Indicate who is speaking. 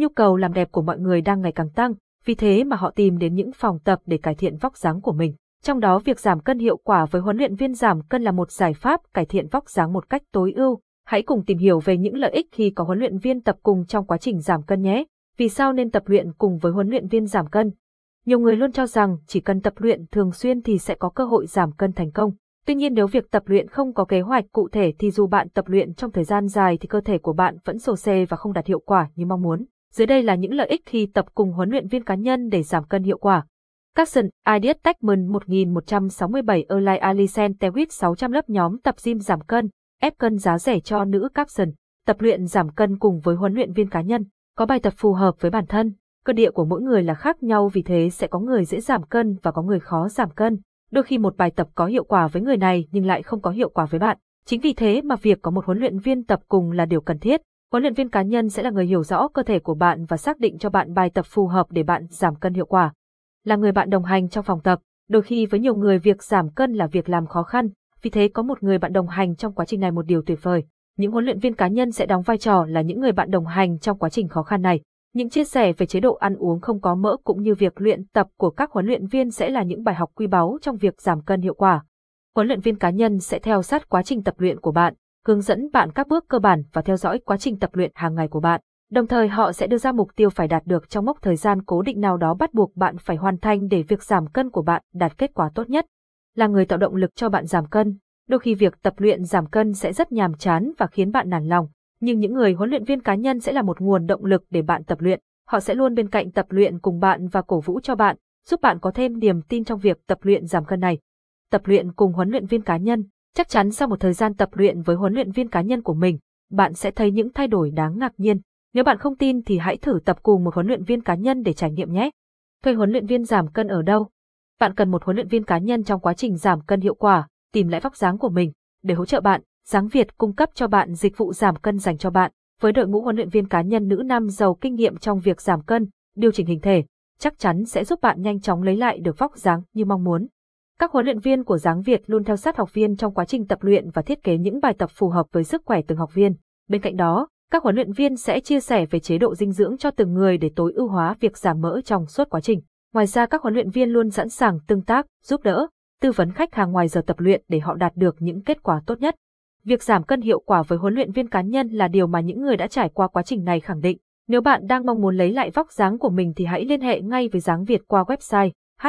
Speaker 1: Nhu cầu làm đẹp của mọi người đang ngày càng tăng, vì thế mà họ tìm đến những phòng tập để cải thiện vóc dáng của mình. Trong đó việc giảm cân hiệu quả với huấn luyện viên giảm cân là một giải pháp cải thiện vóc dáng một cách tối ưu. Hãy cùng tìm hiểu về những lợi ích khi có huấn luyện viên tập cùng trong quá trình giảm cân nhé. Vì sao nên tập luyện cùng với huấn luyện viên giảm cân? Nhiều người luôn cho rằng chỉ cần tập luyện thường xuyên thì sẽ có cơ hội giảm cân thành công. Tuy nhiên nếu việc tập luyện không có kế hoạch cụ thể thì dù bạn tập luyện trong thời gian dài thì cơ thể của bạn vẫn sồ xê và không đạt hiệu quả như mong muốn. Dưới đây là những lợi ích khi tập cùng huấn luyện viên cá nhân để giảm cân hiệu quả. Capson, Ideas Techman 1167 Erlai Alisen Tewit 600 lớp nhóm tập gym giảm cân, ép cân giá rẻ cho nữ Capson, tập luyện giảm cân cùng với huấn luyện viên cá nhân, có bài tập phù hợp với bản thân. Cơ địa của mỗi người là khác nhau vì thế sẽ có người dễ giảm cân và có người khó giảm cân. Đôi khi một bài tập có hiệu quả với người này nhưng lại không có hiệu quả với bạn. Chính vì thế mà việc có một huấn luyện viên tập cùng là điều cần thiết. Huấn luyện viên cá nhân sẽ là người hiểu rõ cơ thể của bạn và xác định cho bạn bài tập phù hợp để bạn giảm cân hiệu quả. Là người bạn đồng hành trong phòng tập, đôi khi với nhiều người việc giảm cân là việc làm khó khăn, vì thế có một người bạn đồng hành trong quá trình này một điều tuyệt vời. Những huấn luyện viên cá nhân sẽ đóng vai trò là những người bạn đồng hành trong quá trình khó khăn này. Những chia sẻ về chế độ ăn uống không có mỡ cũng như việc luyện tập của các huấn luyện viên sẽ là những bài học quý báu trong việc giảm cân hiệu quả. Huấn luyện viên cá nhân sẽ theo sát quá trình tập luyện của bạn, hướng dẫn bạn các bước cơ bản và theo dõi quá trình tập luyện hàng ngày của bạn. Đồng thời họ sẽ đưa ra mục tiêu phải đạt được trong mốc thời gian cố định nào đó bắt buộc bạn phải hoàn thành để việc giảm cân của bạn đạt kết quả tốt nhất. Là người tạo động lực cho bạn giảm cân, đôi khi việc tập luyện giảm cân sẽ rất nhàm chán và khiến bạn nản lòng, nhưng những người huấn luyện viên cá nhân sẽ là một nguồn động lực để bạn tập luyện. Họ sẽ luôn bên cạnh tập luyện cùng bạn và cổ vũ cho bạn, giúp bạn có thêm niềm tin trong việc tập luyện giảm cân này. Tập luyện cùng huấn luyện viên cá nhân, chắc chắn sau một thời gian tập luyện với huấn luyện viên cá nhân của mình, bạn sẽ thấy những thay đổi đáng ngạc nhiên. Nếu bạn không tin thì hãy thử tập cùng một huấn luyện viên cá nhân để trải nghiệm nhé. Thuê huấn luyện viên giảm cân ở đâu? Bạn cần một huấn luyện viên cá nhân trong quá trình giảm cân hiệu quả, tìm lại vóc dáng của mình. Để hỗ trợ bạn, Giáng Việt cung cấp cho bạn dịch vụ giảm cân dành cho bạn. Với đội ngũ huấn luyện viên cá nhân nữ nam giàu kinh nghiệm trong việc giảm cân, điều chỉnh hình thể, chắc chắn sẽ giúp bạn nhanh chóng lấy lại được vóc dáng như mong muốn. Các huấn luyện viên của Giáng Việt luôn theo sát học viên trong quá trình tập luyện và thiết kế những bài tập phù hợp với sức khỏe từng học viên. Bên cạnh đó, các huấn luyện viên sẽ chia sẻ về chế độ dinh dưỡng cho từng người để tối ưu hóa việc giảm mỡ trong suốt quá trình. Ngoài ra các huấn luyện viên luôn sẵn sàng tương tác, giúp đỡ, tư vấn khách hàng ngoài giờ tập luyện để họ đạt được những kết quả tốt nhất. Việc giảm cân hiệu quả với huấn luyện viên cá nhân là điều mà những người đã trải qua quá trình này khẳng định. Nếu bạn đang mong muốn lấy lại vóc dáng của mình thì hãy liên hệ ngay với Giáng Việt qua website